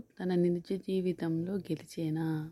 తన నిజ జీవితంలో గెలిచేనా?